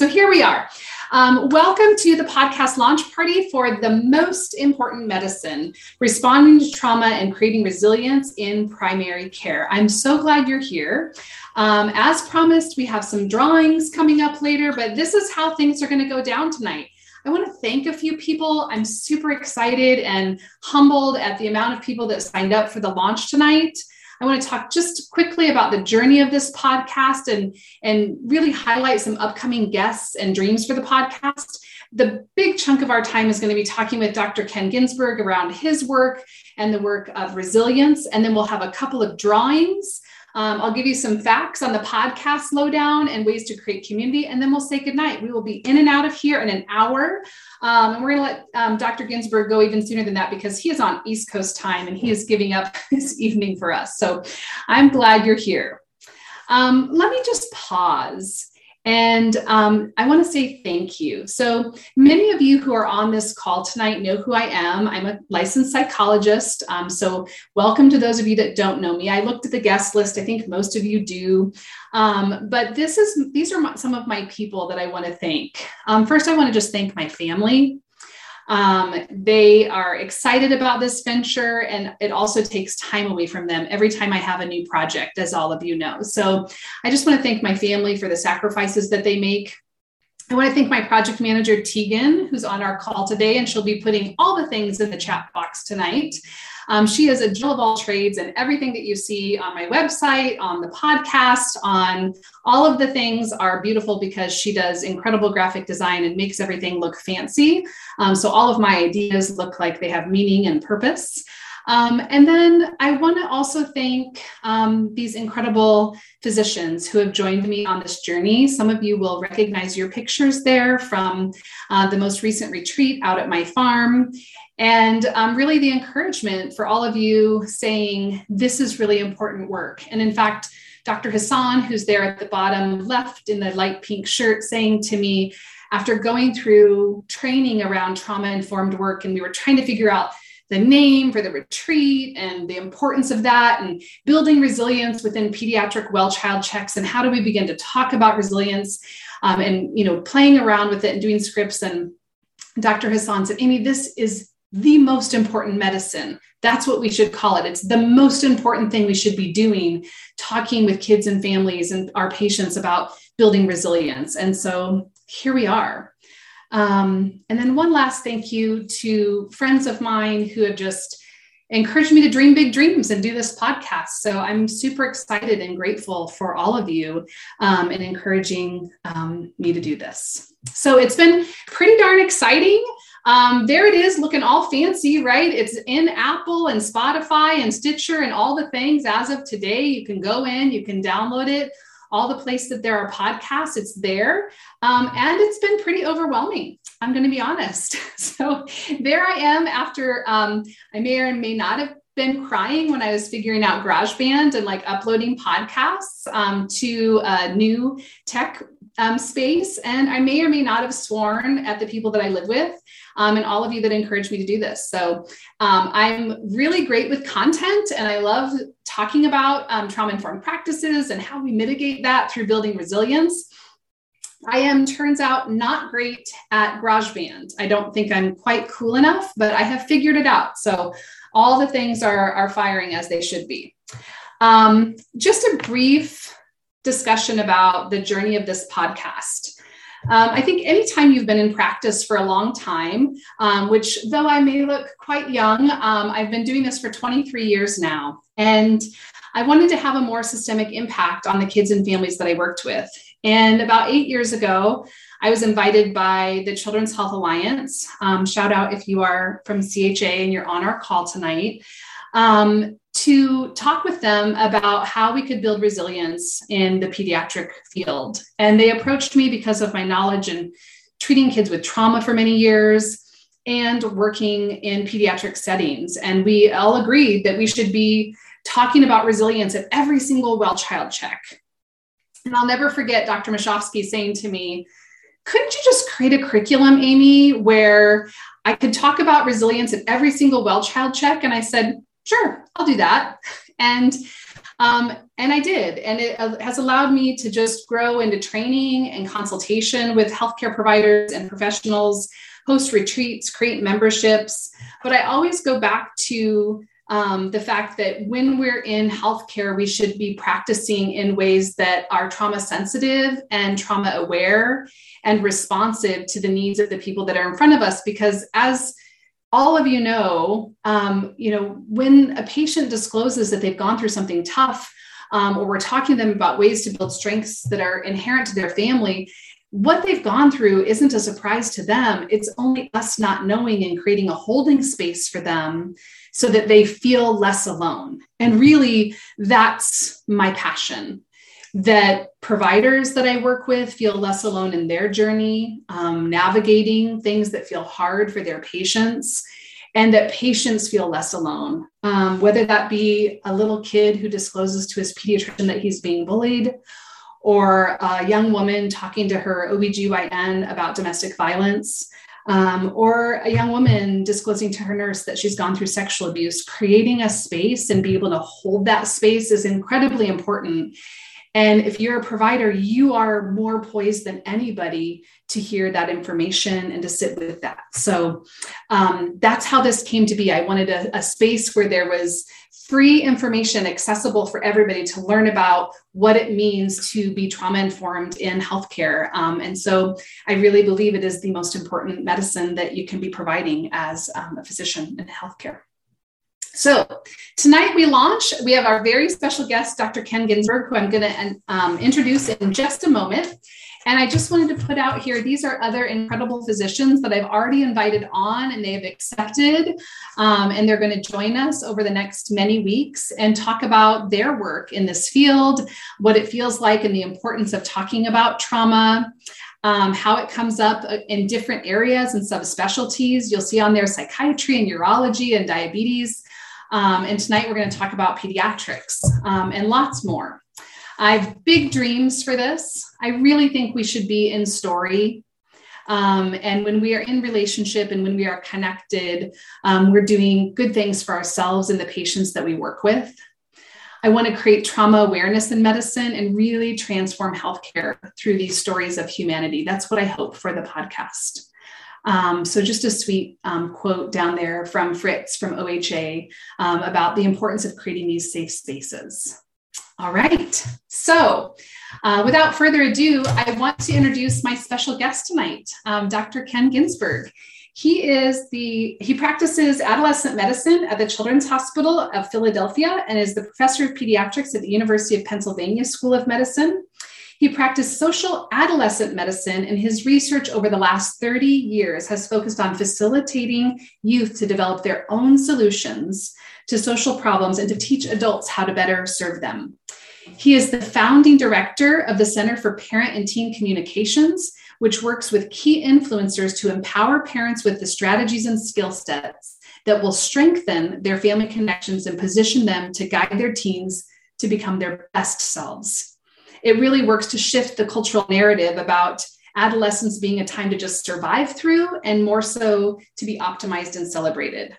So here we are. Um, welcome to the podcast launch party for the most important medicine responding to trauma and creating resilience in primary care. I'm so glad you're here. Um, as promised, we have some drawings coming up later, but this is how things are going to go down tonight. I want to thank a few people. I'm super excited and humbled at the amount of people that signed up for the launch tonight. I want to talk just quickly about the journey of this podcast and, and really highlight some upcoming guests and dreams for the podcast. The big chunk of our time is going to be talking with Dr. Ken Ginsburg around his work and the work of resilience. And then we'll have a couple of drawings um, I'll give you some facts on the podcast lowdown and ways to create community, and then we'll say goodnight. We will be in and out of here in an hour. Um, and we're going to let um, Dr. Ginsburg go even sooner than that because he is on East Coast time and he is giving up his evening for us. So I'm glad you're here. Um, let me just pause and um, I want to say thank you. So, many of you who are on this call tonight know who I am. I'm a licensed psychologist. Um, so, welcome to those of you that don't know me. I looked at the guest list. I think most of you do. Um, but this is these are some of my people that I want to thank. Um, first, I want to just thank my family. Um, they are excited about this venture, and it also takes time away from them every time I have a new project, as all of you know. So I just want to thank my family for the sacrifices that they make. I want to thank my project manager, Tegan, who's on our call today, and she'll be putting all the things in the chat box tonight. Um, she is a jill of all trades, and everything that you see on my website, on the podcast, on all of the things are beautiful because she does incredible graphic design and makes everything look fancy. Um, so all of my ideas look like they have meaning and purpose. Um, and then I want to also thank um, these incredible physicians who have joined me on this journey. Some of you will recognize your pictures there from uh, the most recent retreat out at my farm. And um, really, the encouragement for all of you saying this is really important work. And in fact, Dr. Hassan, who's there at the bottom left in the light pink shirt, saying to me, after going through training around trauma informed work, and we were trying to figure out the name for the retreat and the importance of that and building resilience within pediatric well child checks and how do we begin to talk about resilience um, and you know playing around with it and doing scripts and dr hassan said amy this is the most important medicine. That's what we should call it. It's the most important thing we should be doing, talking with kids and families and our patients about building resilience. And so here we are. Um, and then one last thank you to friends of mine who have just encouraged me to dream big dreams and do this podcast. So I'm super excited and grateful for all of you um, and encouraging um, me to do this. So it's been pretty darn exciting. Um, there it is looking all fancy, right? It's in Apple and Spotify and Stitcher and all the things as of today. You can go in, you can download it. All the place that there are podcasts, it's there. Um, and it's been pretty overwhelming. I'm going to be honest. So there I am after um, I may or may not have been crying when I was figuring out GarageBand and like uploading podcasts um, to a new tech um, space. And I may or may not have sworn at the people that I live with um, and all of you that encouraged me to do this. So um, I'm really great with content and I love talking about um, trauma informed practices and how we mitigate that through building resilience. I am, turns out, not great at GarageBand. I don't think I'm quite cool enough, but I have figured it out. So all the things are, are firing as they should be. Um, just a brief discussion about the journey of this podcast. Um, I think anytime you've been in practice for a long time, um, which though I may look quite young, um, I've been doing this for 23 years now. And I wanted to have a more systemic impact on the kids and families that I worked with. And about eight years ago, I was invited by the Children's Health Alliance. Um, shout out if you are from CHA and you're on our call tonight. Um, to talk with them about how we could build resilience in the pediatric field. And they approached me because of my knowledge in treating kids with trauma for many years and working in pediatric settings. And we all agreed that we should be talking about resilience at every single well child check. And I'll never forget Dr. Mashofsky saying to me, couldn't you just create a curriculum, Amy, where I could talk about resilience at every single well child check? And I said, sure, I'll do that. And Um, and I did. And it uh, has allowed me to just grow into training and consultation with healthcare providers and professionals, host retreats, create memberships. But I always go back to um, the fact that when we're in healthcare, we should be practicing in ways that are trauma sensitive and trauma aware and responsive to the needs of the people that are in front of us. Because as all of you know, um, you know, when a patient discloses that they've gone through something tough, um, or we're talking to them about ways to build strengths that are inherent to their family, what they've gone through isn't a surprise to them. It's only us not knowing and creating a holding space for them so that they feel less alone. And really, that's my passion that providers that I work with feel less alone in their journey, um, navigating things that feel hard for their patients, and that patients feel less alone. Um, whether that be a little kid who discloses to his pediatrician that he's being bullied, or a young woman talking to her OBGYN about domestic violence, um, or a young woman disclosing to her nurse that she's gone through sexual abuse, creating a space and be able to hold that space is incredibly important. And if you're a provider, you are more poised than anybody to hear that information and to sit with that. So um, that's how this came to be. I wanted a, a space where there was free information accessible for everybody to learn about what it means to be trauma informed in healthcare. Um, and so I really believe it is the most important medicine that you can be providing as um, a physician in healthcare. So tonight we launch, we have our very special guest, Dr. Ken Ginsburg, who I'm going to um, introduce in just a moment. And I just wanted to put out here, these are other incredible physicians that I've already invited on and they have accepted. Um, and they're going to join us over the next many weeks and talk about their work in this field, what it feels like, and the importance of talking about trauma. Um, how it comes up uh, in different areas and subspecialties. You'll see on there psychiatry and urology and diabetes. Um, and tonight we're going to talk about pediatrics um, and lots more. I have big dreams for this. I really think we should be in story. Um, and when we are in relationship and when we are connected, um, we're doing good things for ourselves and the patients that we work with. I want to create trauma awareness in medicine and really transform healthcare through these stories of humanity. That's what I hope for the podcast. Um, so, just a sweet um, quote down there from Fritz from OHA um, about the importance of creating these safe spaces. All right. So, uh, without further ado, I want to introduce my special guest tonight, um, Dr. Ken Ginsburg. He is the he practices adolescent medicine at the Children's Hospital of Philadelphia and is the professor of pediatrics at the University of Pennsylvania School of Medicine. He practiced social adolescent medicine, and his research over the last 30 years has focused on facilitating youth to develop their own solutions to social problems and to teach adults how to better serve them. He is the founding director of the Center for Parent and Teen Communications, which works with key influencers to empower parents with the strategies and skill sets that will strengthen their family connections and position them to guide their teens to become their best selves it really works to shift the cultural narrative about adolescence being a time to just survive through and more so to be optimized and celebrated.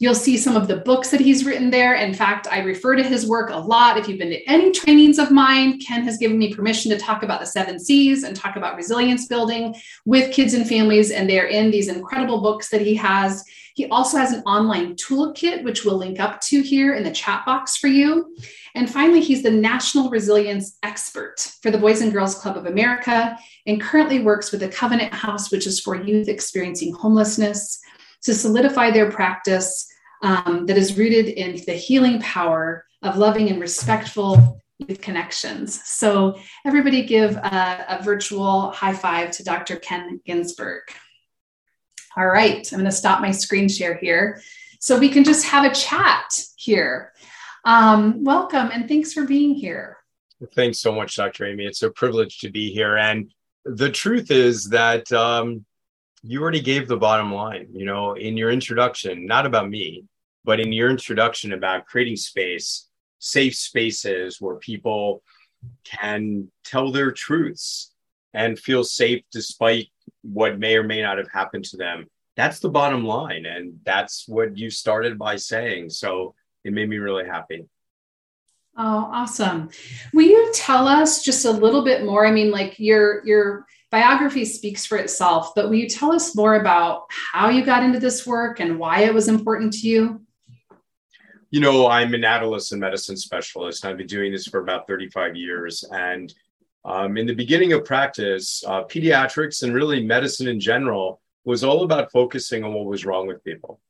You'll see some of the books that he's written there. In fact, I refer to his work a lot. If you've been to any trainings of mine, Ken has given me permission to talk about the seven C's and talk about resilience building with kids and families. And they're in these incredible books that he has. He also has an online toolkit, which we'll link up to here in the chat box for you. And finally, he's the national resilience expert for the Boys and Girls Club of America and currently works with the Covenant House, which is for youth experiencing homelessness, to solidify their practice um, that is rooted in the healing power of loving and respectful youth connections. So, everybody give a, a virtual high five to Dr. Ken Ginsburg. All right, I'm going to stop my screen share here so we can just have a chat here. Um, welcome and thanks for being here. Thanks so much, Dr. Amy. It's a privilege to be here. And the truth is that um, you already gave the bottom line, you know, in your introduction, not about me, but in your introduction about creating space, safe spaces where people can tell their truths and feel safe despite what may or may not have happened to them. That's the bottom line. And that's what you started by saying. So it made me really happy. Oh, awesome. Will you tell us just a little bit more? I mean, like your your biography speaks for itself, but will you tell us more about how you got into this work and why it was important to you? You know, I'm an adolescent medicine specialist. I've been doing this for about 35 years. And um, in the beginning of practice, uh, pediatrics and really medicine in general was all about focusing on what was wrong with people.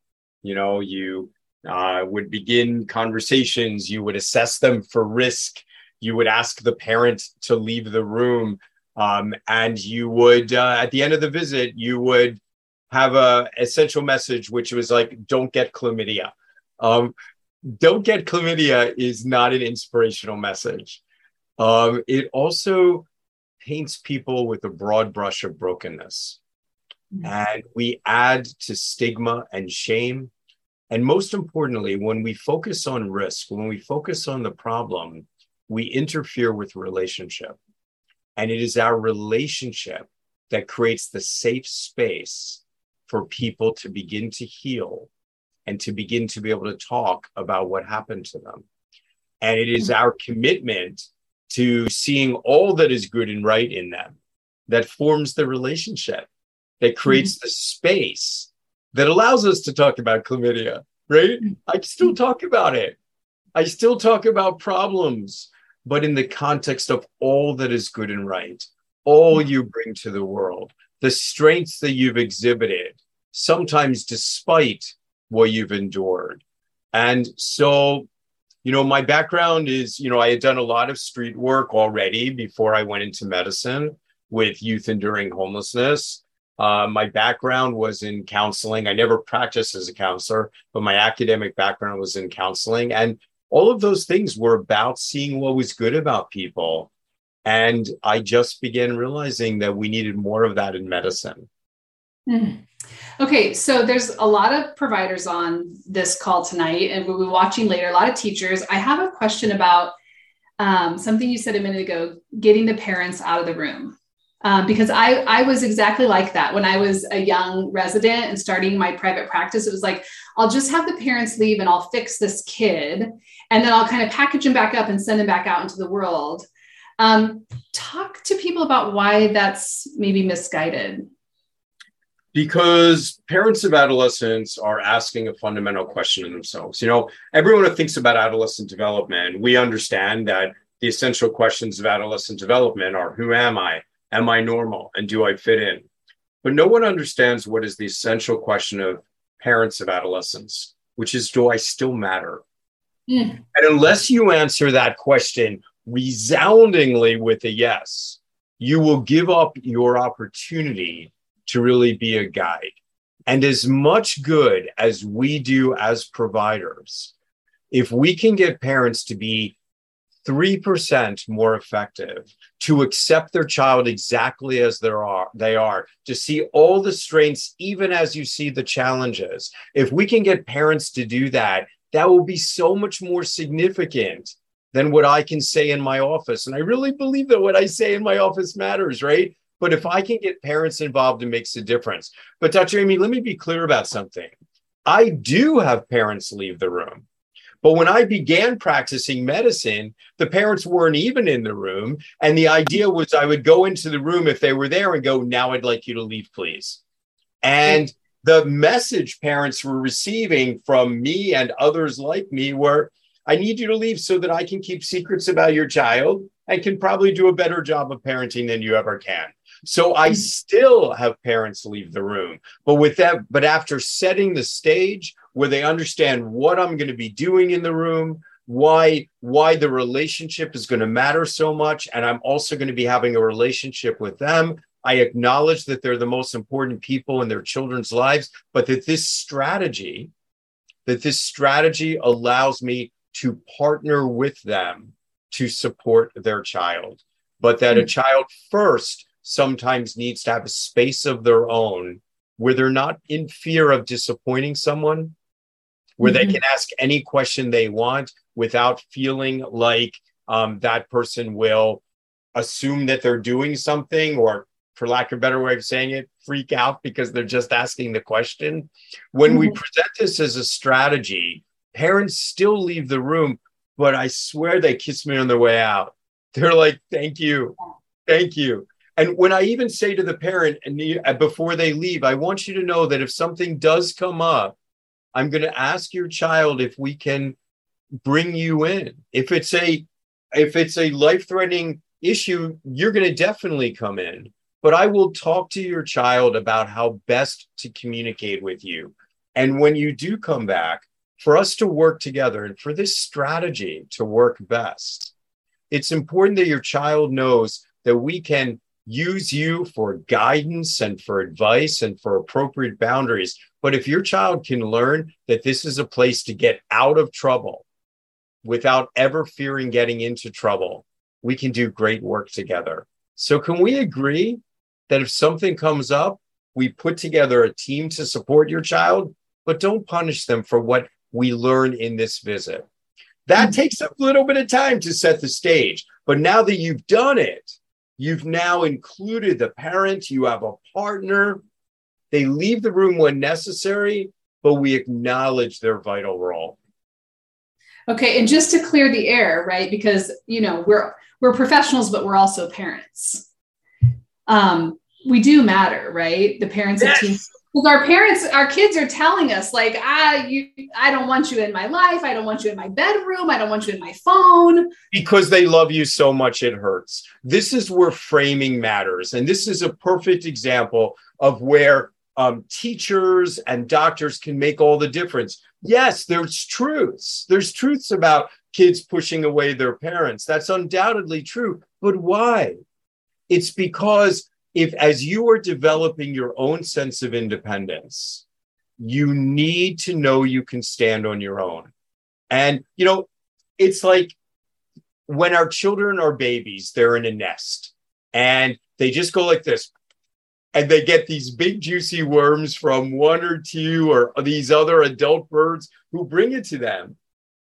You know, you uh, would begin conversations, you would assess them for risk, you would ask the parent to leave the room, um, and you would, uh, at the end of the visit, you would have a essential message, which was like, "Don't get chlamydia." Um, don't get chlamydia is not an inspirational message. Um, it also paints people with a broad brush of brokenness. Mm-hmm. And we add to stigma and shame. And most importantly, when we focus on risk, when we focus on the problem, we interfere with relationship. And it is our relationship that creates the safe space for people to begin to heal and to begin to be able to talk about what happened to them. And it is our commitment to seeing all that is good and right in them that forms the relationship, that creates mm-hmm. the space that allows us to talk about chlamydia, right? I still talk about it. I still talk about problems, but in the context of all that is good and right, all you bring to the world, the strengths that you've exhibited, sometimes despite what you've endured. And so, you know, my background is, you know, I had done a lot of street work already before I went into medicine with youth enduring homelessness. Uh, my background was in counseling. I never practiced as a counselor, but my academic background was in counseling. And all of those things were about seeing what was good about people. And I just began realizing that we needed more of that in medicine. Mm. Okay, so there's a lot of providers on this call tonight, and we'll be watching later, a lot of teachers. I have a question about um, something you said a minute ago getting the parents out of the room. Um, because I, I was exactly like that when I was a young resident and starting my private practice. It was like, I'll just have the parents leave and I'll fix this kid. And then I'll kind of package them back up and send them back out into the world. Um, talk to people about why that's maybe misguided because parents of adolescents are asking a fundamental question in themselves. You know, everyone who thinks about adolescent development, we understand that the essential questions of adolescent development are who am I? Am I normal? And do I fit in? But no one understands what is the essential question of parents of adolescents, which is do I still matter? Mm. And unless you answer that question resoundingly with a yes, you will give up your opportunity to really be a guide. And as much good as we do as providers, if we can get parents to be 3% more effective, to accept their child exactly as they are, they are, to see all the strengths, even as you see the challenges. If we can get parents to do that, that will be so much more significant than what I can say in my office. And I really believe that what I say in my office matters, right? But if I can get parents involved, it makes a difference. But Dr. Amy, let me be clear about something. I do have parents leave the room. But when I began practicing medicine, the parents weren't even in the room. And the idea was I would go into the room if they were there and go, Now I'd like you to leave, please. And the message parents were receiving from me and others like me were, I need you to leave so that I can keep secrets about your child and can probably do a better job of parenting than you ever can. So I hmm. still have parents leave the room, but with that, but after setting the stage where they understand what I'm going to be doing in the room, why why the relationship is going to matter so much and I'm also going to be having a relationship with them. I acknowledge that they're the most important people in their children's lives, but that this strategy that this strategy allows me to partner with them to support their child, but that mm-hmm. a hmm. child first sometimes needs to have a space of their own where they're not in fear of disappointing someone, where mm-hmm. they can ask any question they want without feeling like um, that person will assume that they're doing something or for lack of a better way of saying it, freak out because they're just asking the question. When mm-hmm. we present this as a strategy, parents still leave the room, but I swear they kiss me on their way out. They're like, thank you. Thank you. And when I even say to the parent and uh, before they leave, I want you to know that if something does come up, I'm going to ask your child if we can bring you in. If it's a if it's a life-threatening issue, you're going to definitely come in. But I will talk to your child about how best to communicate with you. And when you do come back, for us to work together and for this strategy to work best, it's important that your child knows that we can use you for guidance and for advice and for appropriate boundaries. But if your child can learn that this is a place to get out of trouble without ever fearing getting into trouble, we can do great work together. So, can we agree that if something comes up, we put together a team to support your child, but don't punish them for what we learn in this visit? That mm-hmm. takes a little bit of time to set the stage. But now that you've done it, you've now included the parent, you have a partner. They leave the room when necessary, but we acknowledge their vital role. Okay, and just to clear the air, right? Because you know we're we're professionals, but we're also parents. Um, we do matter, right? The parents yes. of teens because our parents our kids are telling us like i you i don't want you in my life. I don't want you in my bedroom. I don't want you in my phone. Because they love you so much it hurts. This is where framing matters and this is a perfect example of where um, teachers and doctors can make all the difference. Yes there's truths. There's truths about kids pushing away their parents. That's undoubtedly true. But why? It's because if as you are developing your own sense of independence, you need to know you can stand on your own. And, you know, it's like when our children are babies, they're in a nest and they just go like this. And they get these big, juicy worms from one or two or these other adult birds who bring it to them.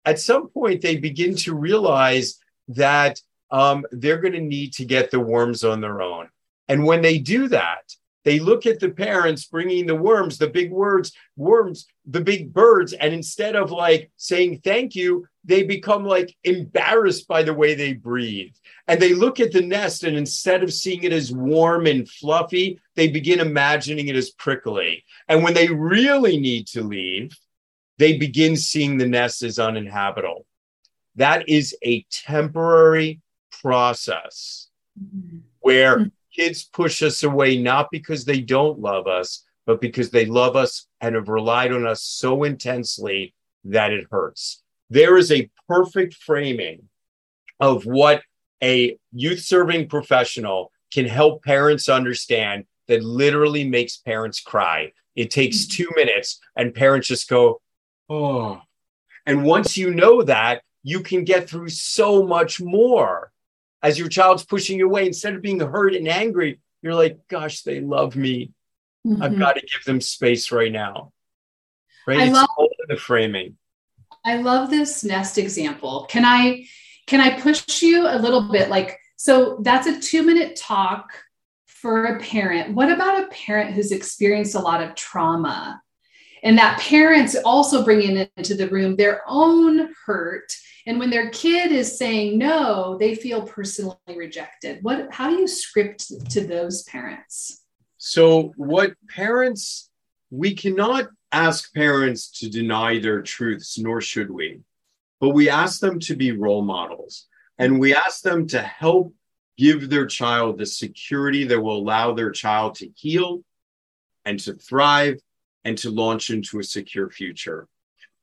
At some point, they begin to realize that um, they're going to need to get the worms on their own. And when they do that, they look at the parents bringing the worms, the big words, worms, the big birds, and instead of like saying thank you, they become like embarrassed by the way they breathe. And they look at the nest, and instead of seeing it as warm and fluffy, they begin imagining it as prickly. And when they really need to leave, they begin seeing the nest as uninhabitable. That is a temporary process mm-hmm. where mm-hmm kids push us away not because they don't love us, but because they love us and have relied on us so intensely that it hurts. There is a perfect framing of what a youth serving professional can help parents understand that literally makes parents cry. It takes mm-hmm. two minutes and parents just go, oh. And once you know that, you can get through so much more as your child's pushing you away, instead of being hurt and angry, you're like, gosh, they love me. Mm-hmm. I've got to give them space right now. Right? I it's love, all the framing. I love this nest example. Can I can I push you a little bit? Like, so that's a two minute talk for a parent. What about a parent who's experienced a lot of trauma? And that parents also bringing into the room their own hurt and when their kid is saying no, they feel personally rejected. What how do you script to those parents? So what parents we cannot ask parents to deny their truths nor should we. But we ask them to be role models and we ask them to help give their child the security that will allow their child to heal and to thrive and to launch into a secure future.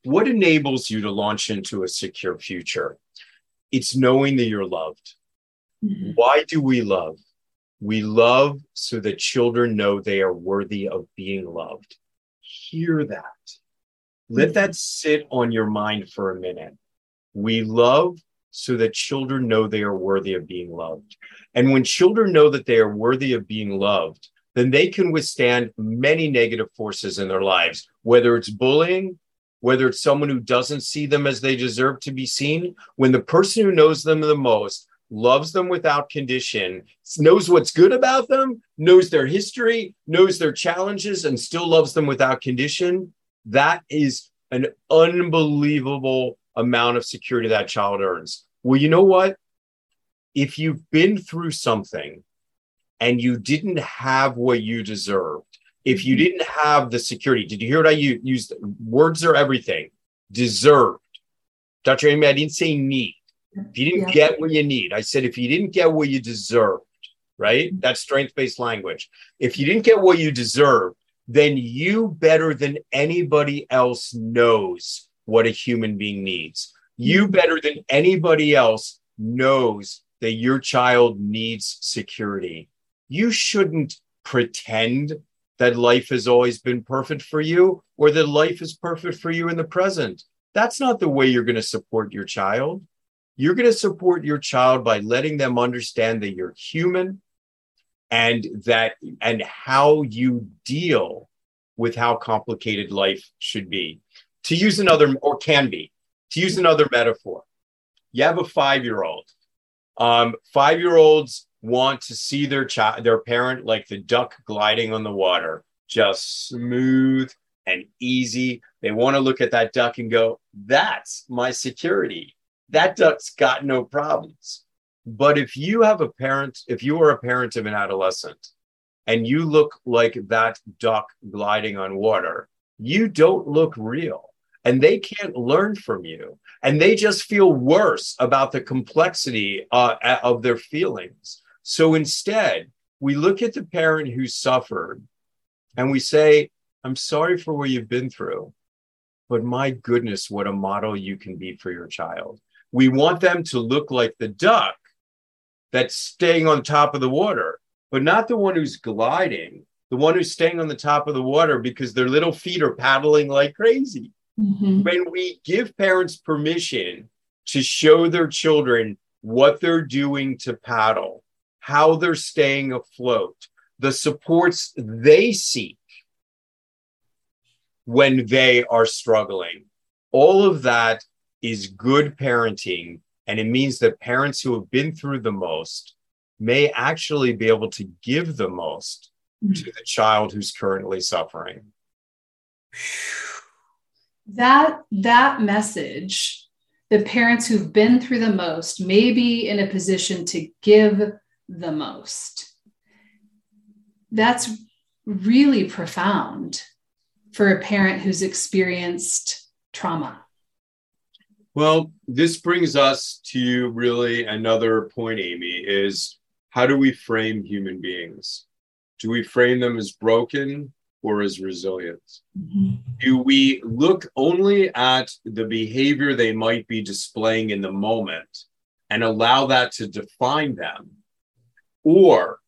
What enables you to launch into a secure future? It's knowing that you're loved. Mm-hmm. Why do we love? We love so that children know they are worthy of being loved. Hear that. Let that sit on your mind for a minute. We love so that children know they are worthy of being loved. And when children know that they are worthy of being loved, then they can withstand many negative forces in their lives, whether it's bullying, whether it's someone who doesn't see them as they deserve to be seen, when the person who knows them the most loves them without condition, knows what's good about them, knows their history, knows their challenges, and still loves them without condition, that is an unbelievable amount of security that child earns. Well, you know what? If you've been through something and you didn't have what you deserved, if you didn't have the security, did you hear what I used? Words are everything. Deserved. Dr. Amy, I didn't say need. If you didn't yeah. get what you need, I said if you didn't get what you deserved, right? Mm-hmm. That's strength based language. If you didn't get what you deserved, then you better than anybody else knows what a human being needs. You mm-hmm. better than anybody else knows that your child needs security. You shouldn't pretend that life has always been perfect for you or that life is perfect for you in the present. That's not the way you're going to support your child. You're going to support your child by letting them understand that you're human and that and how you deal with how complicated life should be. To use another or can be. To use another metaphor. You have a 5-year-old. Um, 5-year-olds want to see their child their parent like the duck gliding on the water, just smooth and easy. They want to look at that duck and go, "That's my security." that duck's got no problems. But if you have a parent, if you are a parent of an adolescent and you look like that duck gliding on water, you don't look real and they can't learn from you. And they just feel worse about the complexity uh, of their feelings. So instead, we look at the parent who suffered and we say, I'm sorry for what you've been through, but my goodness, what a model you can be for your child. We want them to look like the duck that's staying on top of the water, but not the one who's gliding, the one who's staying on the top of the water because their little feet are paddling like crazy. Mm-hmm. When we give parents permission to show their children what they're doing to paddle, how they're staying afloat, the supports they seek when they are struggling, all of that is good parenting. And it means that parents who have been through the most may actually be able to give the most mm-hmm. to the child who's currently suffering. That that message, the parents who've been through the most may be in a position to give the most. That's really profound for a parent who's experienced trauma. Well, this brings us to really another point, Amy, is how do we frame human beings? Do we frame them as broken or as resilient? Mm-hmm. Do we look only at the behavior they might be displaying in the moment and allow that to define them? Or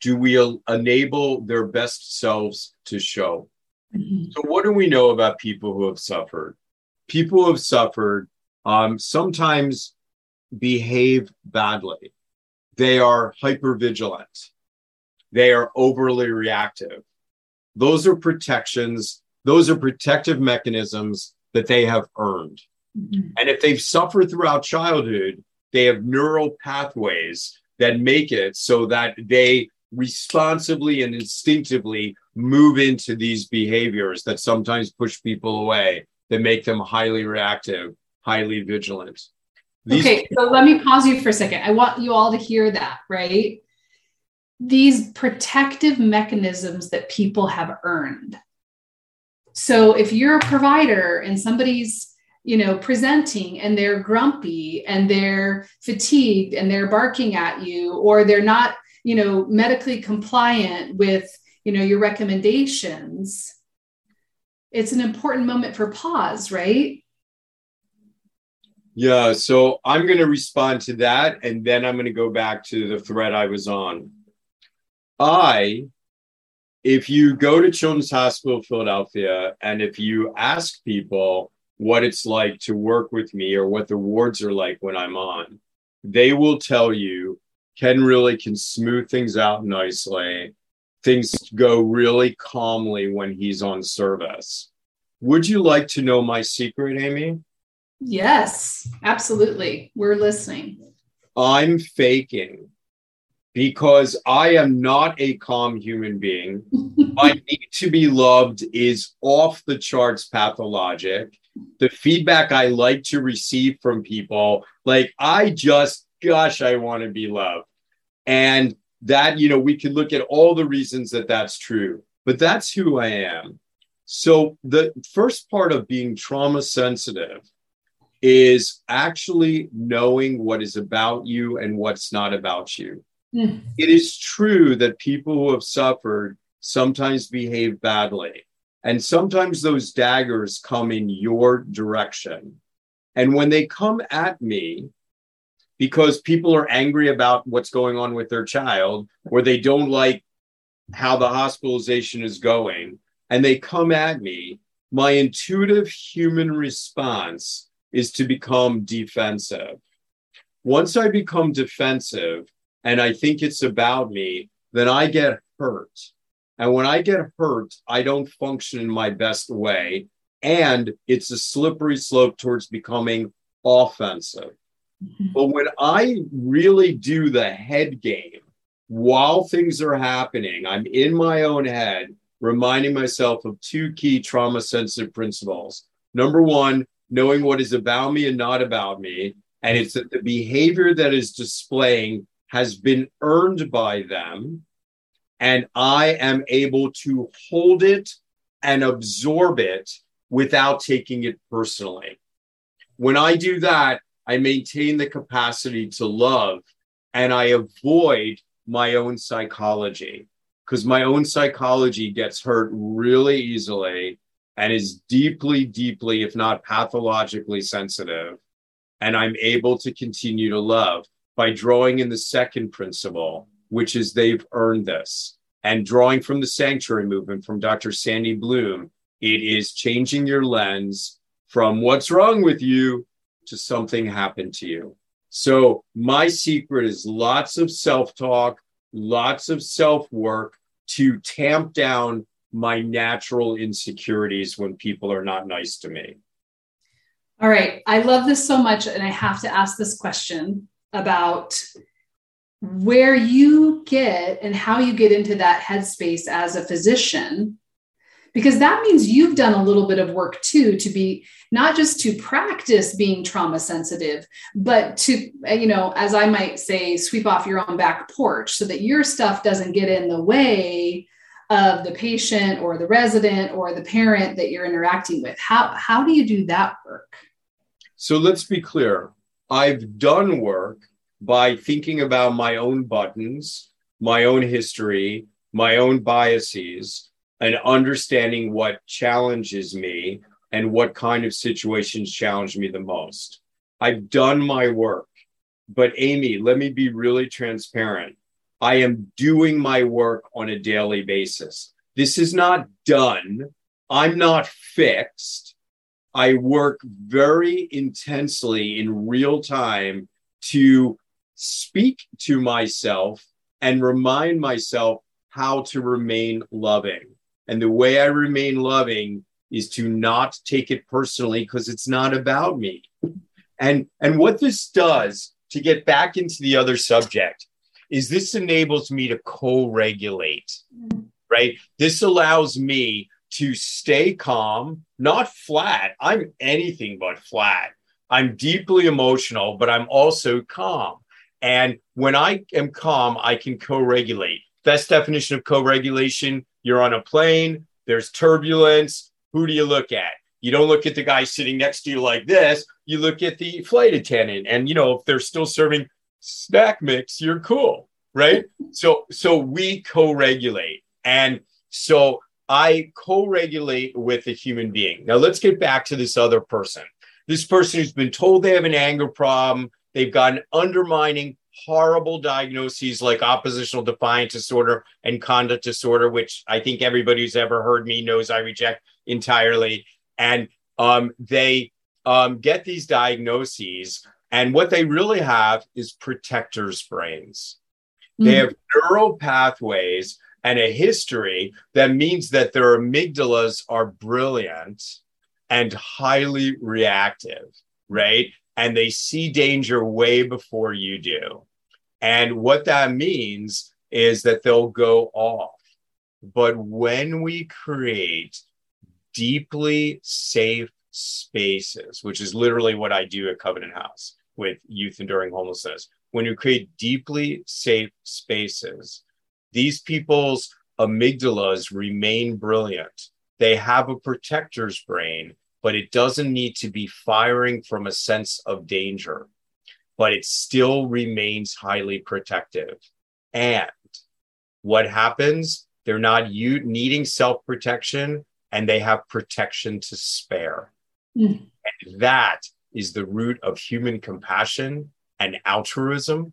do we enable their best selves to show? Mm-hmm. So, what do we know about people who have suffered? People who have suffered um, sometimes behave badly. They are hyper vigilant. They are overly reactive. Those are protections, those are protective mechanisms that they have earned. Mm-hmm. And if they've suffered throughout childhood, they have neural pathways that make it so that they responsibly and instinctively move into these behaviors that sometimes push people away, that make them highly reactive, highly vigilant. These okay, so let me pause you for a second. I want you all to hear that, right? These protective mechanisms that people have earned. So if you're a provider and somebody's you know presenting and they're grumpy and they're fatigued and they're barking at you or they're not you know medically compliant with you know your recommendations it's an important moment for pause right yeah, so I'm going to respond to that and then I'm going to go back to the thread I was on. I, if you go to Children's Hospital Philadelphia and if you ask people what it's like to work with me or what the wards are like when I'm on, they will tell you Ken really can smooth things out nicely. Things go really calmly when he's on service. Would you like to know my secret, Amy? Yes, absolutely. We're listening. I'm faking because I am not a calm human being. My need to be loved is off the charts pathologic. The feedback I like to receive from people. Like, I just, gosh, I want to be loved. And that, you know, we can look at all the reasons that that's true, but that's who I am. So, the first part of being trauma sensitive is actually knowing what is about you and what's not about you. Mm. It is true that people who have suffered sometimes behave badly. And sometimes those daggers come in your direction. And when they come at me, because people are angry about what's going on with their child, or they don't like how the hospitalization is going, and they come at me, my intuitive human response is to become defensive. Once I become defensive and I think it's about me, then I get hurt. And when I get hurt, I don't function in my best way. And it's a slippery slope towards becoming offensive. Mm-hmm. But when I really do the head game while things are happening, I'm in my own head, reminding myself of two key trauma sensitive principles. Number one, knowing what is about me and not about me. And it's that the behavior that is displaying has been earned by them. And I am able to hold it and absorb it without taking it personally. When I do that, I maintain the capacity to love and I avoid my own psychology because my own psychology gets hurt really easily and is deeply, deeply, if not pathologically sensitive. And I'm able to continue to love by drawing in the second principle, which is they've earned this. And drawing from the sanctuary movement from Dr. Sandy Bloom, it is changing your lens from what's wrong with you to something happened to you. So, my secret is lots of self talk, lots of self work to tamp down my natural insecurities when people are not nice to me. All right. I love this so much. And I have to ask this question about where you get and how you get into that headspace as a physician because that means you've done a little bit of work too to be not just to practice being trauma sensitive but to uh, you know as i might say sweep off your own back porch so that your stuff doesn't get in the way of the patient or the resident or the parent that you're interacting with. How how do you do that work? So let's be clear. I've done work by thinking about my own buttons my own history my own biases and understanding what challenges me and what kind of situations challenge me the most i've done my work but amy let me be really transparent I am doing my work on a daily basis. This is not done. I'm not fixed. I work very intensely in real time to speak to myself and remind myself how to remain loving. And the way I remain loving is to not take it personally because it's not about me. And and what this does to get back into the other subject is this enables me to co-regulate right this allows me to stay calm not flat i'm anything but flat i'm deeply emotional but i'm also calm and when i am calm i can co-regulate best definition of co-regulation you're on a plane there's turbulence who do you look at you don't look at the guy sitting next to you like this you look at the flight attendant and you know if they're still serving snack mix, you're cool, right? so so we co-regulate. And so I co-regulate with a human being. Now let's get back to this other person. This person who's been told they have an anger problem, they've got an undermining horrible diagnoses like oppositional defiant disorder and conduct disorder, which I think everybody who's ever heard me knows I reject entirely. And um, they um, get these diagnoses and what they really have is protectors' brains. Mm-hmm. They have neural pathways and a history that means that their amygdalas are brilliant and highly reactive, right? And they see danger way before you do. And what that means is that they'll go off. But when we create deeply safe spaces, which is literally what I do at Covenant House with youth enduring homelessness. When you create deeply safe spaces, these people's amygdalas remain brilliant. They have a protector's brain, but it doesn't need to be firing from a sense of danger, but it still remains highly protective. And what happens? They're not u- needing self protection and they have protection to spare. Mm. And that is the root of human compassion and altruism.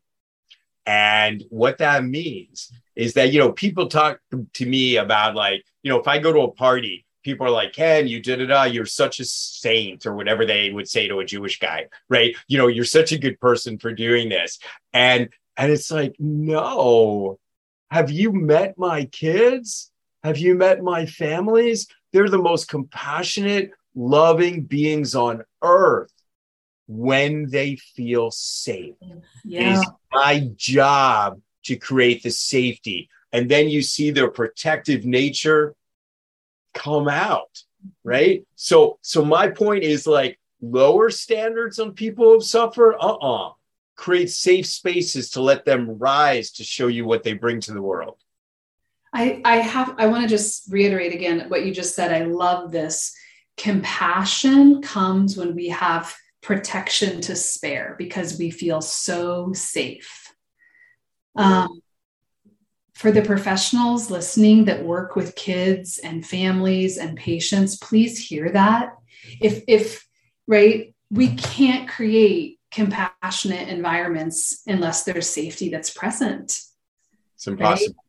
And what that means is that, you know, people talk to me about like, you know, if I go to a party, people are like, Ken, you did it, uh, you're such a saint, or whatever they would say to a Jewish guy, right? You know, you're such a good person for doing this. And and it's like, no, have you met my kids? Have you met my families? They're the most compassionate, loving beings on earth when they feel safe. Yeah. It is my job to create the safety. And then you see their protective nature come out, right? So, so my point is like lower standards on people who suffer. Uh-uh. Create safe spaces to let them rise to show you what they bring to the world. I, I have I want to just reiterate again what you just said. I love this. Compassion comes when we have protection to spare because we feel so safe. Um, for the professionals listening that work with kids and families and patients, please hear that. If if right, we can't create compassionate environments unless there's safety that's present. It's impossible. Right?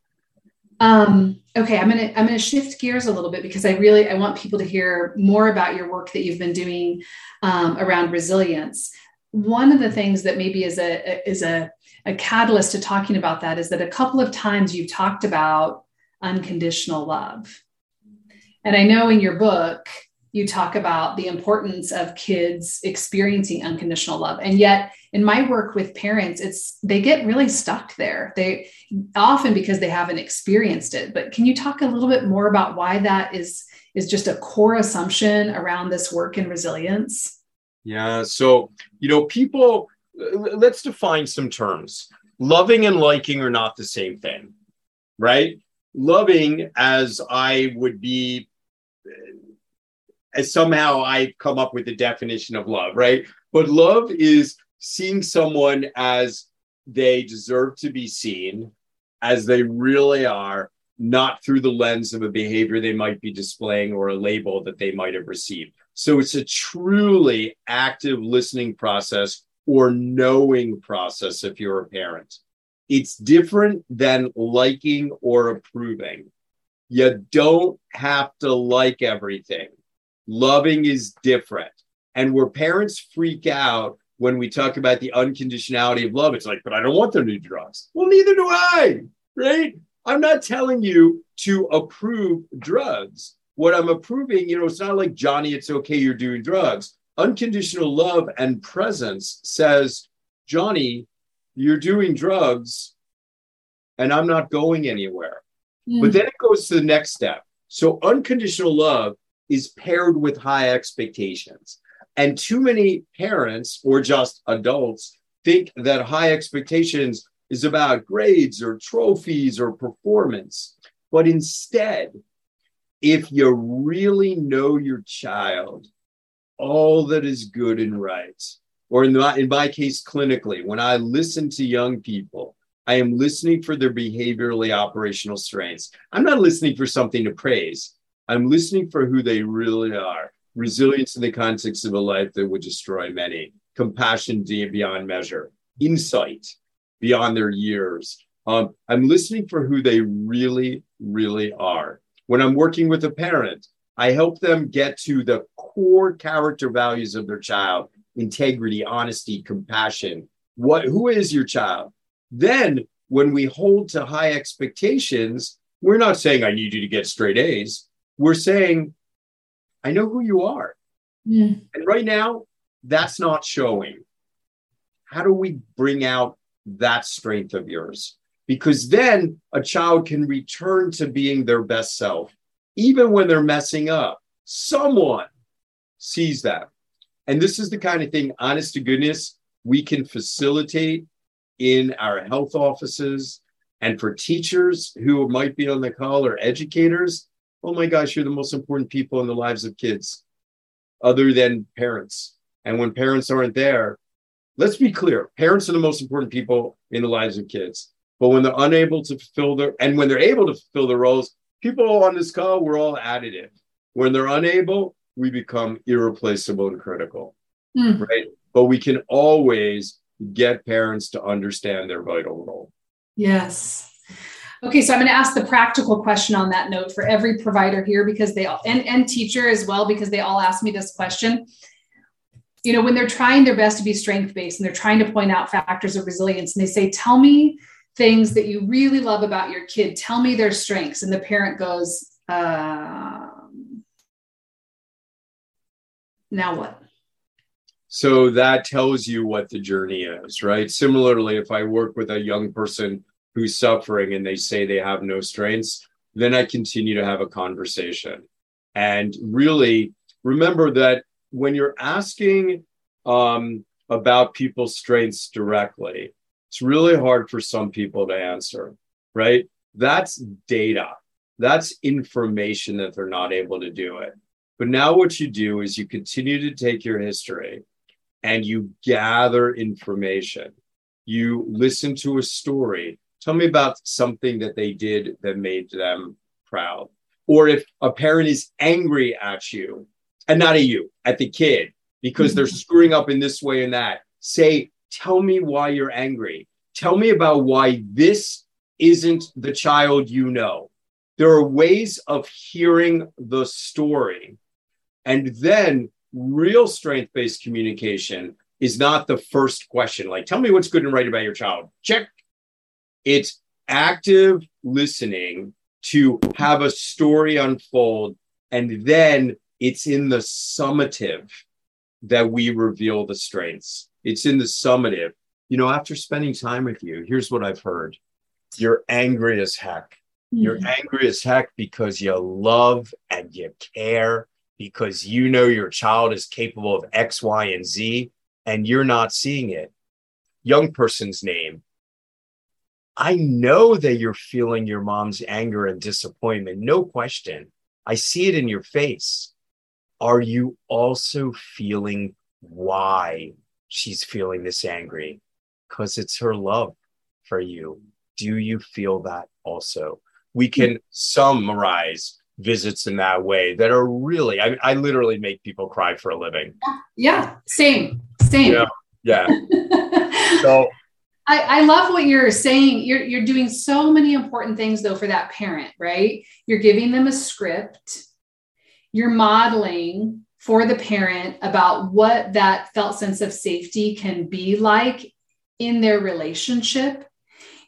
Um, okay, I'm gonna I'm gonna shift gears a little bit because I really I want people to hear more about your work that you've been doing um, around resilience. One of the things that maybe is a is a, a catalyst to talking about that is that a couple of times you've talked about unconditional love, and I know in your book you talk about the importance of kids experiencing unconditional love. And yet in my work with parents it's they get really stuck there. They often because they haven't experienced it. But can you talk a little bit more about why that is is just a core assumption around this work in resilience yeah so you know people let's define some terms loving and liking are not the same thing right loving as i would be eh, as somehow I've come up with the definition of love, right? But love is seeing someone as they deserve to be seen, as they really are, not through the lens of a behavior they might be displaying or a label that they might have received. So it's a truly active listening process or knowing process if you're a parent. It's different than liking or approving. You don't have to like everything. Loving is different. And where parents freak out when we talk about the unconditionality of love, it's like, but I don't want them to drugs. Well, neither do I, right? I'm not telling you to approve drugs. What I'm approving, you know, it's not like Johnny, it's okay, you're doing drugs. Unconditional love and presence says, Johnny, you're doing drugs and I'm not going anywhere. Mm. But then it goes to the next step. So unconditional love is paired with high expectations. And too many parents or just adults think that high expectations is about grades or trophies or performance. But instead, if you really know your child, all that is good and right, or in my, in my case, clinically, when I listen to young people, I am listening for their behaviorally operational strengths. I'm not listening for something to praise. I'm listening for who they really are. Resilience in the context of a life that would destroy many, compassion beyond measure, insight beyond their years. Um, I'm listening for who they really, really are. When I'm working with a parent, I help them get to the core character values of their child integrity, honesty, compassion. What, who is your child? Then, when we hold to high expectations, we're not saying, I need you to get straight A's we're saying, I know who you are. Hmm. And right now, that's not showing. How do we bring out that strength of yours? Because then a child can return to being their best self, even when they're messing up. Someone, sees that. And this is the kind of thing, honest to goodness, we can facilitate in our health offices and for teachers who might be on the call or educators. Oh my gosh, you're the most important people in the lives of kids, other than parents. And when parents aren't there, let's be clear parents are the most important people in the lives of kids. But when they're unable to fulfill their, and when they're able to fulfill their roles, people on this call, we're all additive. When they're unable, we become irreplaceable and critical, mm. right? But we can always get parents to understand their vital role. Yes. Okay, so I'm going to ask the practical question on that note for every provider here because they all, and, and teacher as well, because they all ask me this question. You know, when they're trying their best to be strength based and they're trying to point out factors of resilience, and they say, Tell me things that you really love about your kid, tell me their strengths. And the parent goes, um, Now what? So that tells you what the journey is, right? Similarly, if I work with a young person who's suffering and they say they have no strengths, then I continue to have a conversation. And really remember that when you're asking um, about people's strengths directly, it's really hard for some people to answer, right? That's data, that's information that they're not able to do it. But now, what you do is you continue to take your history and you gather information. You listen to a story. Tell me about something that they did that made them proud. Or if a parent is angry at you, and not at you, at the kid, because they're mm-hmm. screwing up in this way and that, say, Tell me why you're angry. Tell me about why this isn't the child you know. There are ways of hearing the story. And then real strength based communication is not the first question. Like, tell me what's good and right about your child. Check. It's active listening to have a story unfold. And then it's in the summative that we reveal the strengths. It's in the summative. You know, after spending time with you, here's what I've heard you're angry as heck. Mm-hmm. You're angry as heck because you love and you care because you know your child is capable of X, Y, and Z, and you're not seeing it. Young person's name. I know that you're feeling your mom's anger and disappointment, no question. I see it in your face. Are you also feeling why she's feeling this angry? Because it's her love for you. Do you feel that also? We mm. can summarize visits in that way that are really I, I literally make people cry for a living yeah same same yeah, yeah. so I, I love what you're saying you're, you're doing so many important things though for that parent right you're giving them a script you're modeling for the parent about what that felt sense of safety can be like in their relationship.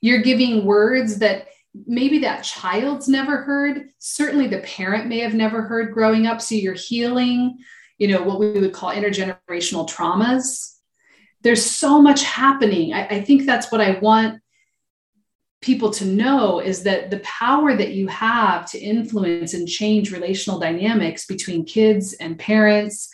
You're giving words that maybe that child's never heard. Certainly the parent may have never heard growing up. So you're healing you know what we would call intergenerational traumas. There's so much happening. I, I, think that's what i want people to know is that the power that you have to influence and change relational dynamics between kids and parents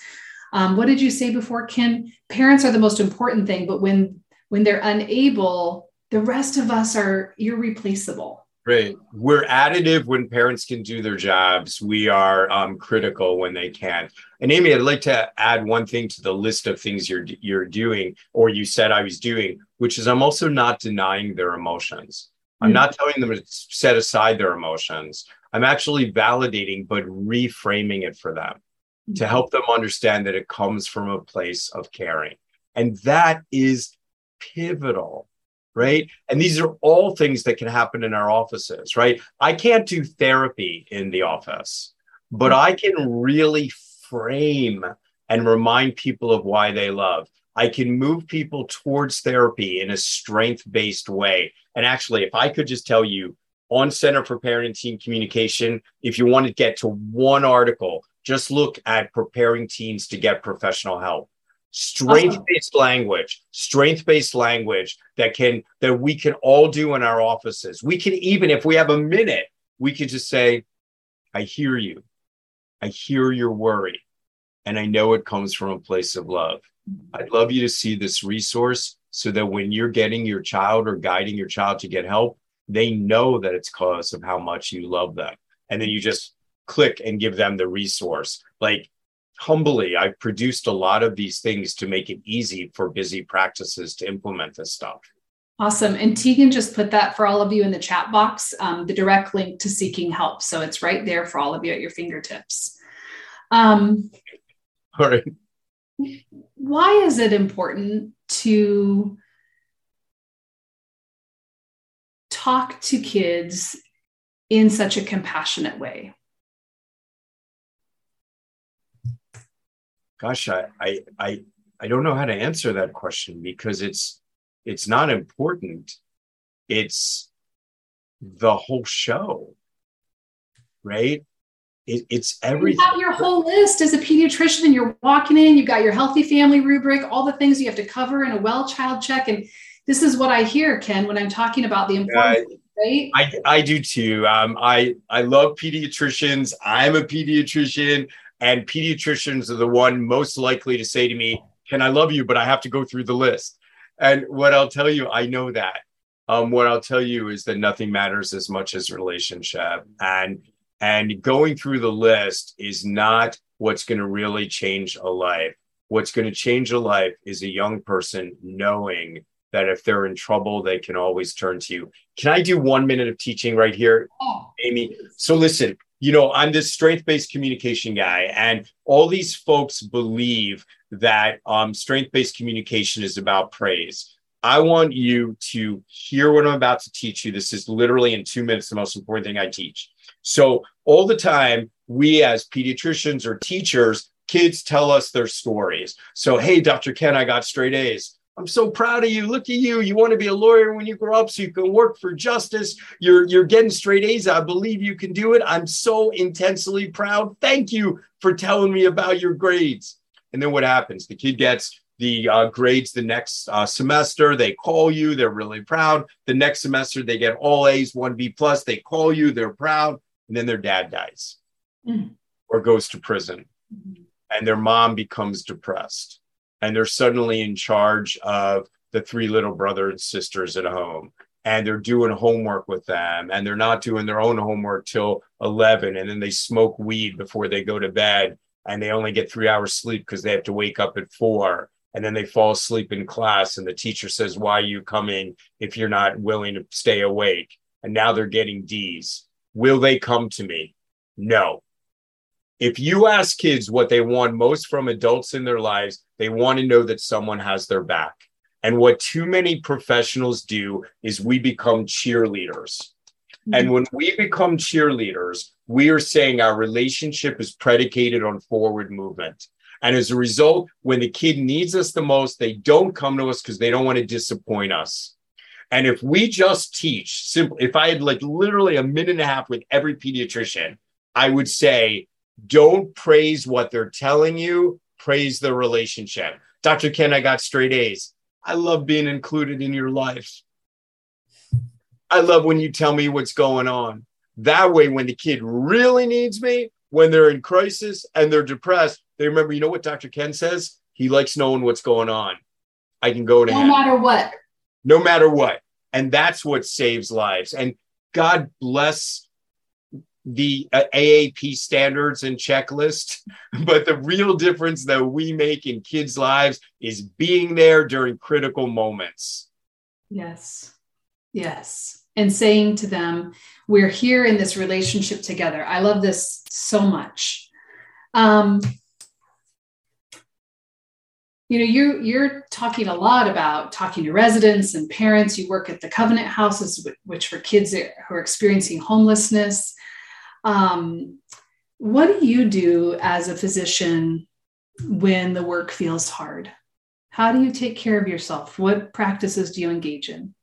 um, what did you say before ken parents are the most important thing but when when they're unable the rest of us are irreplaceable Right. We're additive when parents can do their jobs. We are um, critical when they can't. And Amy, I'd like to add one thing to the list of things you're you're doing, or you said I was doing, which is I'm also not denying their emotions. I'm mm-hmm. not telling them to set aside their emotions. I'm actually validating, but reframing it for them mm-hmm. to help them understand that it comes from a place of caring. And that is pivotal right? And these are all things that can happen in our offices, right? I can't do therapy in the office, but I can really frame and remind people of why they love. I can move people towards therapy in a strength based way. And actually, if I could just tell you on Center for Parent and Teen Communication, if you want to get to one article, just look at preparing teens to get professional help strength based language strength based language that can that we can all do in our offices we can even if we have a minute we can just say i hear you i hear your worry and I know it comes from a place of love. I'd love you to see this resource so that when you're getting your child or guiding your child to get help, they know that it's cause of how much you love them. And then you just click and give them the resource. Like humbly, I've produced a lot of these things to make it easy for busy practices to implement this stuff. Awesome. And Tegan just put that for all of you in the chat box, um, the direct link to seeking help. So it's right there for all of you at your fingertips. Um, all right. Why is it important to talk to kids in such a compassionate way? Gosh, I, I, I, I don't know how to answer that question because it's it's not important. It's the whole show, right? It, it's everything. You have your whole list as a pediatrician, and you're walking in. You've got your healthy family rubric, all the things you have to cover in a well child check, and this is what I hear, Ken, when I'm talking about the importance. Uh, right? I, I do too. Um, I I love pediatricians. I'm a pediatrician, and pediatricians are the one most likely to say to me, "Ken I love you?" But I have to go through the list. And what I'll tell you, I know that. Um, what I'll tell you is that nothing matters as much as relationship, and and going through the list is not what's going to really change a life. What's going to change a life is a young person knowing that if they're in trouble, they can always turn to you. Can I do one minute of teaching right here, oh. Amy? So listen, you know, I'm this strength based communication guy, and all these folks believe that um, strength based communication is about praise. I want you to hear what I'm about to teach you. This is literally in two minutes the most important thing I teach. So, all the time, we as pediatricians or teachers, kids tell us their stories. So, hey, Dr. Ken, I got straight A's. I'm so proud of you. Look at you. You want to be a lawyer when you grow up so you can work for justice. You're you're getting straight A's. I believe you can do it. I'm so intensely proud. Thank you for telling me about your grades. And then what happens? The kid gets the uh, grades the next uh, semester. They call you. They're really proud. The next semester they get all A's, one B plus. They call you. They're proud. And then their dad dies mm. or goes to prison, mm-hmm. and their mom becomes depressed and they're suddenly in charge of the three little brothers and sisters at home. And they're doing homework with them and they're not doing their own homework till 11 and then they smoke weed before they go to bed and they only get three hours sleep because they have to wake up at four. And then they fall asleep in class and the teacher says why are you coming if you're not willing to stay awake? And now they're getting d's will they come to me no if you ask kids what they want most from adults in their lives, they want to know that someone has their back. And what too many professionals do is we become cheerleaders. Mm-hmm. And when we become cheerleaders, we are saying our relationship is predicated on forward movement. And as a result, when the kid needs us the most, they don't come to us because they don't want to disappoint us. And if we just teach simple, if I had like literally a minute and a half with every pediatrician, I would say don't praise what they're telling you, praise the relationship. Dr. Ken, I got straight A's. I love being included in your life. I love when you tell me what's going on. That way, when the kid really needs me, when they're in crisis and they're depressed, they remember, you know what Dr. Ken says? He likes knowing what's going on. I can go to no him. No matter what. No matter what. And that's what saves lives. And God bless the uh, AAP standards and checklist, but the real difference that we make in kids' lives is being there during critical moments. Yes. Yes. And saying to them, we're here in this relationship together. I love this so much. Um, you know you you're talking a lot about talking to residents and parents you work at the covenant houses which for kids who are experiencing homelessness um, what do you do as a physician when the work feels hard? How do you take care of yourself? What practices do you engage in?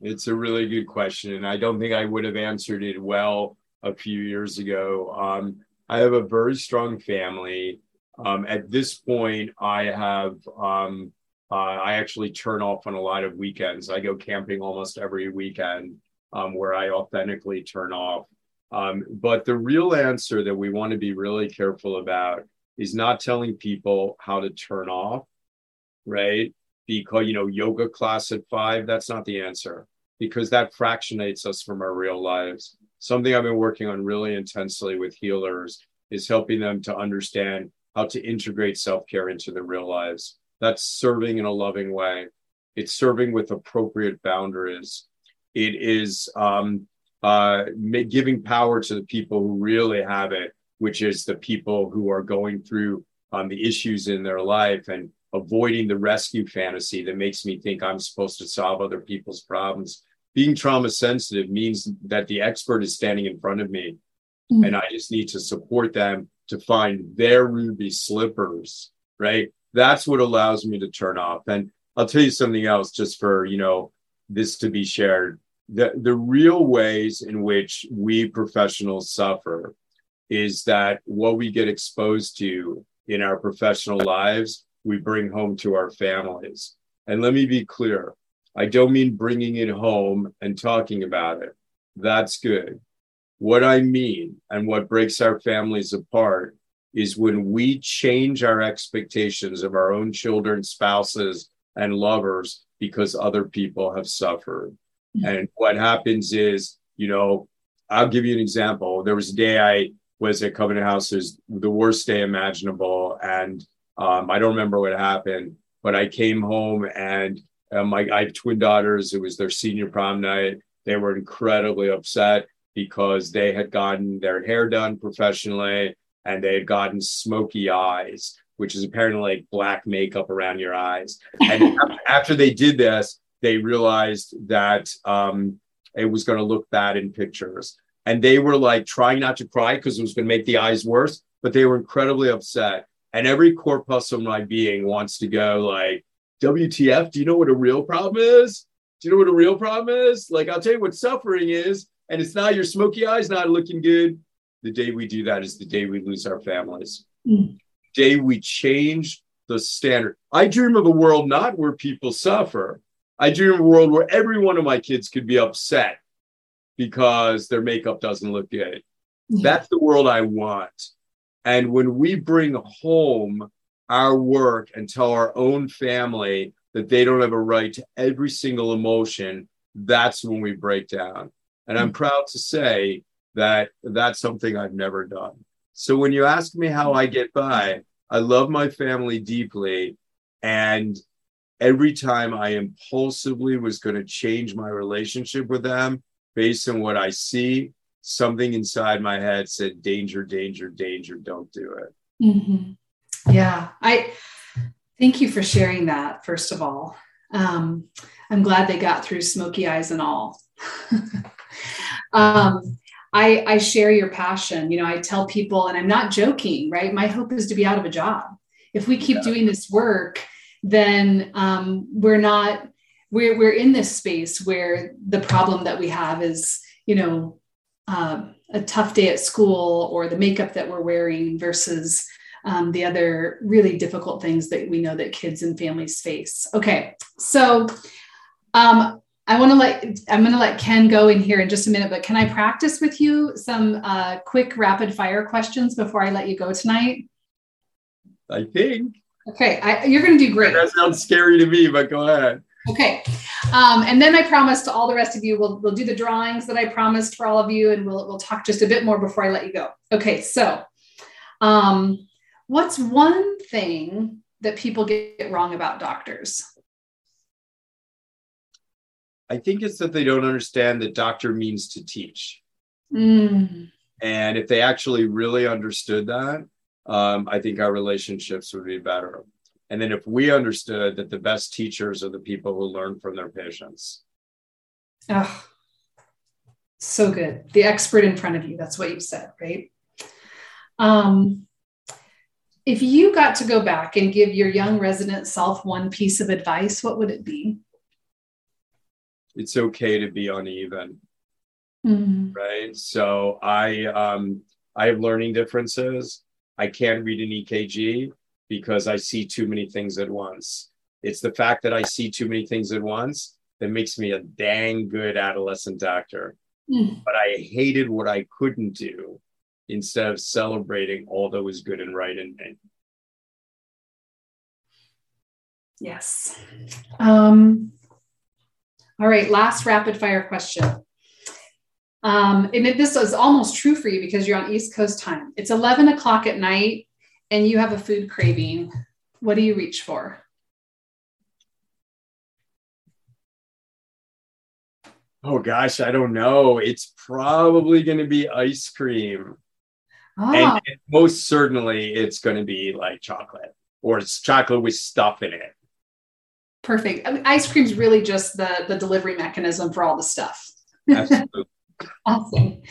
It's a really good question. And I don't think I would have answered it well a few years ago. Um, I have a very strong family. Um, at this point, I have, um, uh, I actually turn off on a lot of weekends. I go camping almost every weekend um, where I authentically turn off. Um, but the real answer that we want to be really careful about is not telling people how to turn off, right? Because, you know, yoga class at five, that's not the answer because that fractionates us from our real lives. Something I've been working on really intensely with healers is helping them to understand how to integrate self care into their real lives. That's serving in a loving way. It's serving with appropriate boundaries. It is um, uh, giving power to the people who really have it, which is the people who are going through um, the issues in their life and avoiding the rescue fantasy that makes me think I'm supposed to solve other people's problems. Being trauma sensitive means that the expert is standing in front of me mm-hmm. and I just need to support them to find their ruby slippers, right? That's what allows me to turn off. And I'll tell you something else just for, you know, this to be shared. The, the real ways in which we professionals suffer is that what we get exposed to in our professional lives, we bring home to our families. And let me be clear I don't mean bringing it home and talking about it. That's good. What I mean and what breaks our families apart is when we change our expectations of our own children, spouses, and lovers because other people have suffered. Mm-hmm. And what happens is, you know, I'll give you an example. There was a day I was at Covenant House, it was the worst day imaginable. And um, I don't remember what happened, but I came home and um, my, I have twin daughters. It was their senior prom night. They were incredibly upset because they had gotten their hair done professionally and they had gotten smoky eyes which is apparently like black makeup around your eyes. And after they did this, they realized that um, it was going to look bad in pictures. And they were like trying not to cry because it was going to make the eyes worse, but they were incredibly upset. And every corpuscle of my being wants to go like, WTF, do you know what a real problem is? Do you know what a real problem is? Like, I'll tell you what suffering is. And it's not your smoky eyes not looking good. The day we do that is the day we lose our families. Mm day we change the standard. I dream of a world not where people suffer. I dream of a world where every one of my kids could be upset because their makeup doesn't look good. Yeah. That's the world I want. And when we bring home our work and tell our own family that they don't have a right to every single emotion, that's when we break down. And I'm mm. proud to say that that's something I've never done. So when you ask me how I get by, I love my family deeply. And every time I impulsively was going to change my relationship with them based on what I see, something inside my head said, danger, danger, danger, don't do it. Mm-hmm. Yeah. I thank you for sharing that, first of all. Um, I'm glad they got through smoky eyes and all. um, I, I share your passion. You know, I tell people, and I'm not joking, right? My hope is to be out of a job. If we keep yeah. doing this work, then um, we're not, we're, we're in this space where the problem that we have is, you know, uh, a tough day at school or the makeup that we're wearing versus um, the other really difficult things that we know that kids and families face. Okay, so um, I want to let I'm going to let Ken go in here in just a minute, but can I practice with you some uh, quick rapid fire questions before I let you go tonight? I think. Okay, I, you're going to do great. That sounds scary to me, but go ahead. Okay, um, and then I promise to all the rest of you, we'll we'll do the drawings that I promised for all of you, and we'll we'll talk just a bit more before I let you go. Okay, so, um, what's one thing that people get wrong about doctors? I think it's that they don't understand that doctor means to teach. Mm. And if they actually really understood that, um, I think our relationships would be better. And then if we understood that the best teachers are the people who learn from their patients. Oh, so good. The expert in front of you. That's what you said, right? Um, if you got to go back and give your young resident self one piece of advice, what would it be? It's okay to be uneven mm-hmm. right so i um i have learning differences i can't read an ekg because i see too many things at once it's the fact that i see too many things at once that makes me a dang good adolescent doctor mm. but i hated what i couldn't do instead of celebrating all that was good and right in me. Yes. Um, all right, last rapid fire question. Um, and this is almost true for you because you're on East Coast time. It's 11 o'clock at night and you have a food craving. What do you reach for? Oh gosh, I don't know. It's probably going to be ice cream. Oh. And, and most certainly it's going to be like chocolate or it's chocolate with stuff in it. Perfect. I mean, ice cream is really just the, the delivery mechanism for all the stuff. Absolutely. awesome.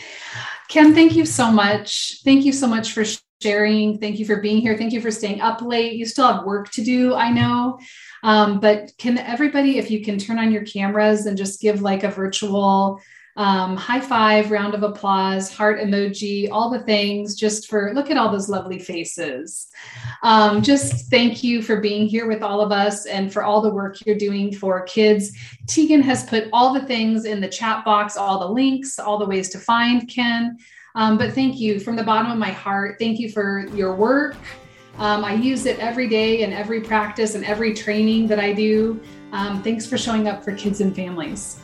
Ken, thank you so much. Thank you so much for sharing. Thank you for being here. Thank you for staying up late. You still have work to do, I know. Um, but can everybody, if you can turn on your cameras and just give like a virtual um, high five, round of applause, heart emoji, all the things, just for look at all those lovely faces. Um, just thank you for being here with all of us and for all the work you're doing for kids. Tegan has put all the things in the chat box, all the links, all the ways to find Ken. Um, but thank you from the bottom of my heart. Thank you for your work. Um, I use it every day in every practice and every training that I do. Um, thanks for showing up for kids and families.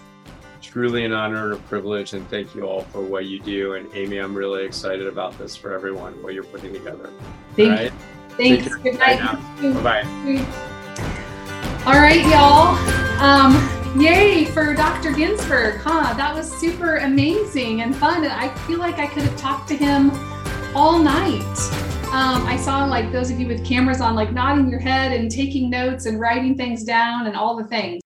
Truly an honor and a privilege, and thank you all for what you do. And Amy, I'm really excited about this for everyone, what you're putting together. Thank all right? you. Thanks. Good night. Bye bye. All right, y'all. Um, Yay for Dr. Ginsburg, huh? That was super amazing and fun. And I feel like I could have talked to him all night. Um, I saw like those of you with cameras on, like nodding your head and taking notes and writing things down and all the things.